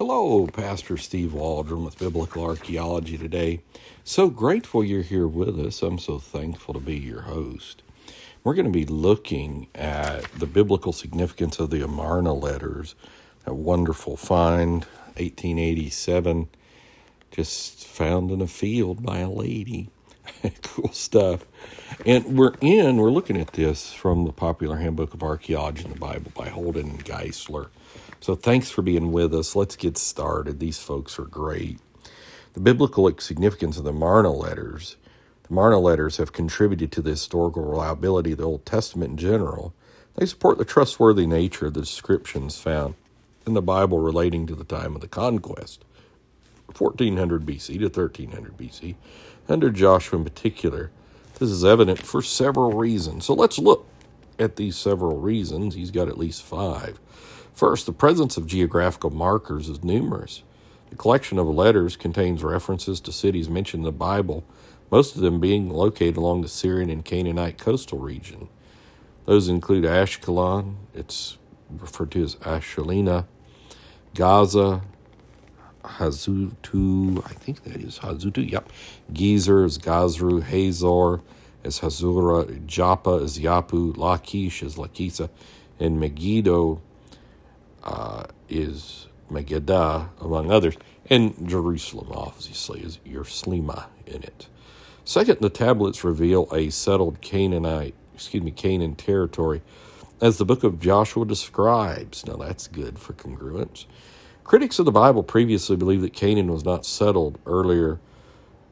Hello, Pastor Steve Waldron with Biblical Archaeology today. So grateful you're here with us. I'm so thankful to be your host. We're going to be looking at the biblical significance of the Amarna letters, a wonderful find, 1887, just found in a field by a lady. cool stuff. And we're in, we're looking at this from the popular handbook of archaeology in the Bible by Holden and Geisler. So thanks for being with us. Let's get started. These folks are great. The biblical significance of the Amarna letters. The Amarna letters have contributed to the historical reliability of the Old Testament in general. They support the trustworthy nature of the descriptions found in the Bible relating to the time of the conquest, 1400 BC to 1300 BC, under Joshua in particular. This is evident for several reasons. So let's look at these several reasons. He's got at least five. First, the presence of geographical markers is numerous. The collection of letters contains references to cities mentioned in the Bible, most of them being located along the Syrian and Canaanite coastal region. Those include Ashkelon, it's referred to as Ashalina, Gaza, Hazutu, I think that is Hazutu, yep. Gezer is Gazru, Hazor is Hazura, Joppa is Yapu, Lachish is Lakisa, and Megiddo uh, is Megiddo, among others, and Jerusalem, obviously, is Yerslima in it. Second, the tablets reveal a settled Canaanite, excuse me, Canaan territory, as the book of Joshua describes. Now that's good for congruence. Critics of the Bible previously believed that Canaan was not settled earlier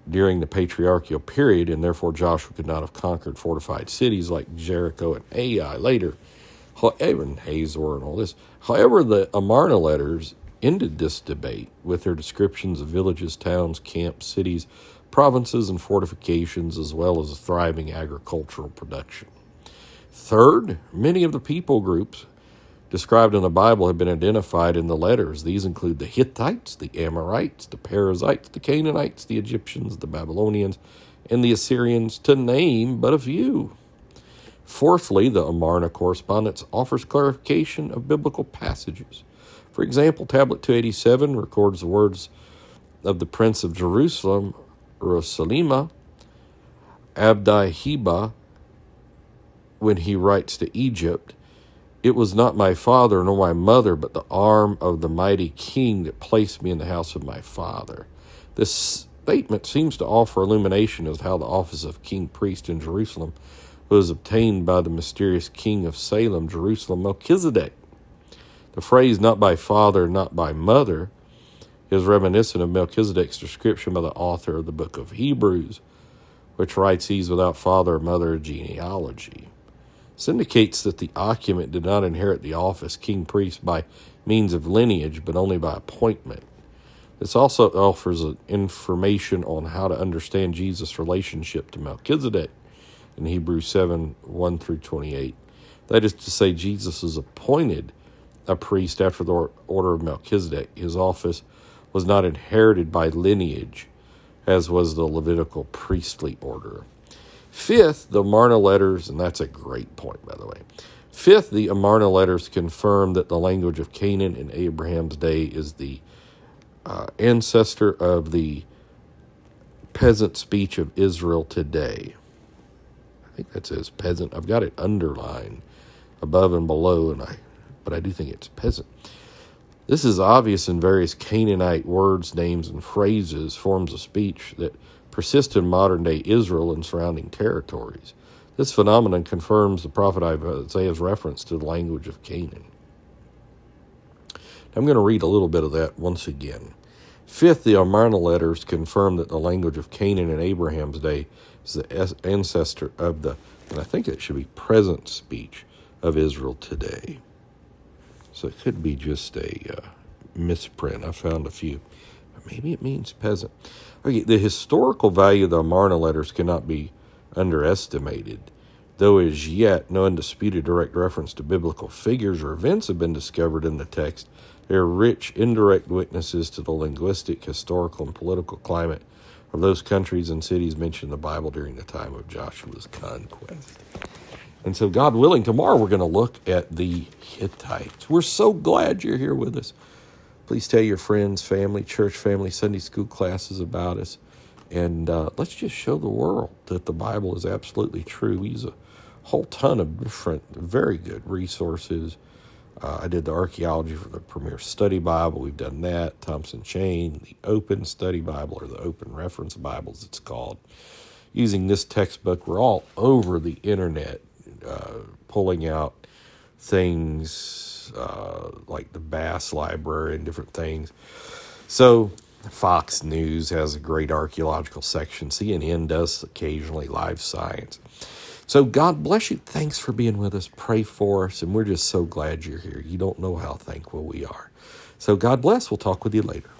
during the patriarchal period, and therefore Joshua could not have conquered fortified cities like Jericho and Ai later. However, and Hazor and all this. However, the Amarna letters ended this debate with their descriptions of villages, towns, camps, cities, provinces, and fortifications, as well as a thriving agricultural production. Third, many of the people groups described in the Bible have been identified in the letters. These include the Hittites, the Amorites, the Perizzites, the Canaanites, the Egyptians, the Babylonians, and the Assyrians, to name but a few. Fourthly, the Amarna correspondence offers clarification of biblical passages. For example, Tablet 287 records the words of the Prince of Jerusalem, Rosalima, Abdi Heba, when he writes to Egypt, It was not my father nor my mother, but the arm of the mighty king that placed me in the house of my father. This statement seems to offer illumination as to how the office of king priest in Jerusalem was obtained by the mysterious king of Salem, Jerusalem, Melchizedek. The phrase, not by father, not by mother, is reminiscent of Melchizedek's description by the author of the book of Hebrews, which writes he's without father or mother genealogy. This indicates that the occupant did not inherit the office king priest by means of lineage, but only by appointment. This also offers information on how to understand Jesus' relationship to Melchizedek in Hebrews 7 1 through 28. That is to say, Jesus is appointed a priest after the order of Melchizedek. His office was not inherited by lineage, as was the Levitical priestly order. Fifth, the Amarna letters, and that's a great point, by the way. Fifth, the Amarna letters confirm that the language of Canaan in Abraham's day is the uh, ancestor of the peasant speech of Israel today think that says peasant. I've got it underlined above and below, and I, but I do think it's peasant. This is obvious in various Canaanite words, names, and phrases, forms of speech that persist in modern day Israel and surrounding territories. This phenomenon confirms the prophet Isaiah's reference to the language of Canaan. I'm going to read a little bit of that once again. Fifth, the Amarna letters confirm that the language of Canaan in Abraham's day is the ancestor of the, and I think it should be present speech of Israel today. So it could be just a uh, misprint. I found a few. Maybe it means peasant. Okay, the historical value of the Amarna letters cannot be underestimated. Though as yet no undisputed direct reference to biblical figures or events have been discovered in the text, they are rich indirect witnesses to the linguistic, historical, and political climate of those countries and cities mentioned in the Bible during the time of Joshua's conquest. And so, God willing, tomorrow we're going to look at the Hittites. We're so glad you're here with us. Please tell your friends, family, church family, Sunday school classes about us. And uh, let's just show the world that the Bible is absolutely true. We use a whole ton of different, very good resources. Uh, I did the archaeology for the Premier Study Bible. We've done that. Thompson Chain, the Open Study Bible, or the Open Reference Bibles, it's called. Using this textbook, we're all over the internet uh, pulling out things uh, like the Bass Library and different things. So, Fox News has a great archaeological section. CNN does occasionally live science. So, God bless you. Thanks for being with us. Pray for us. And we're just so glad you're here. You don't know how thankful we are. So, God bless. We'll talk with you later.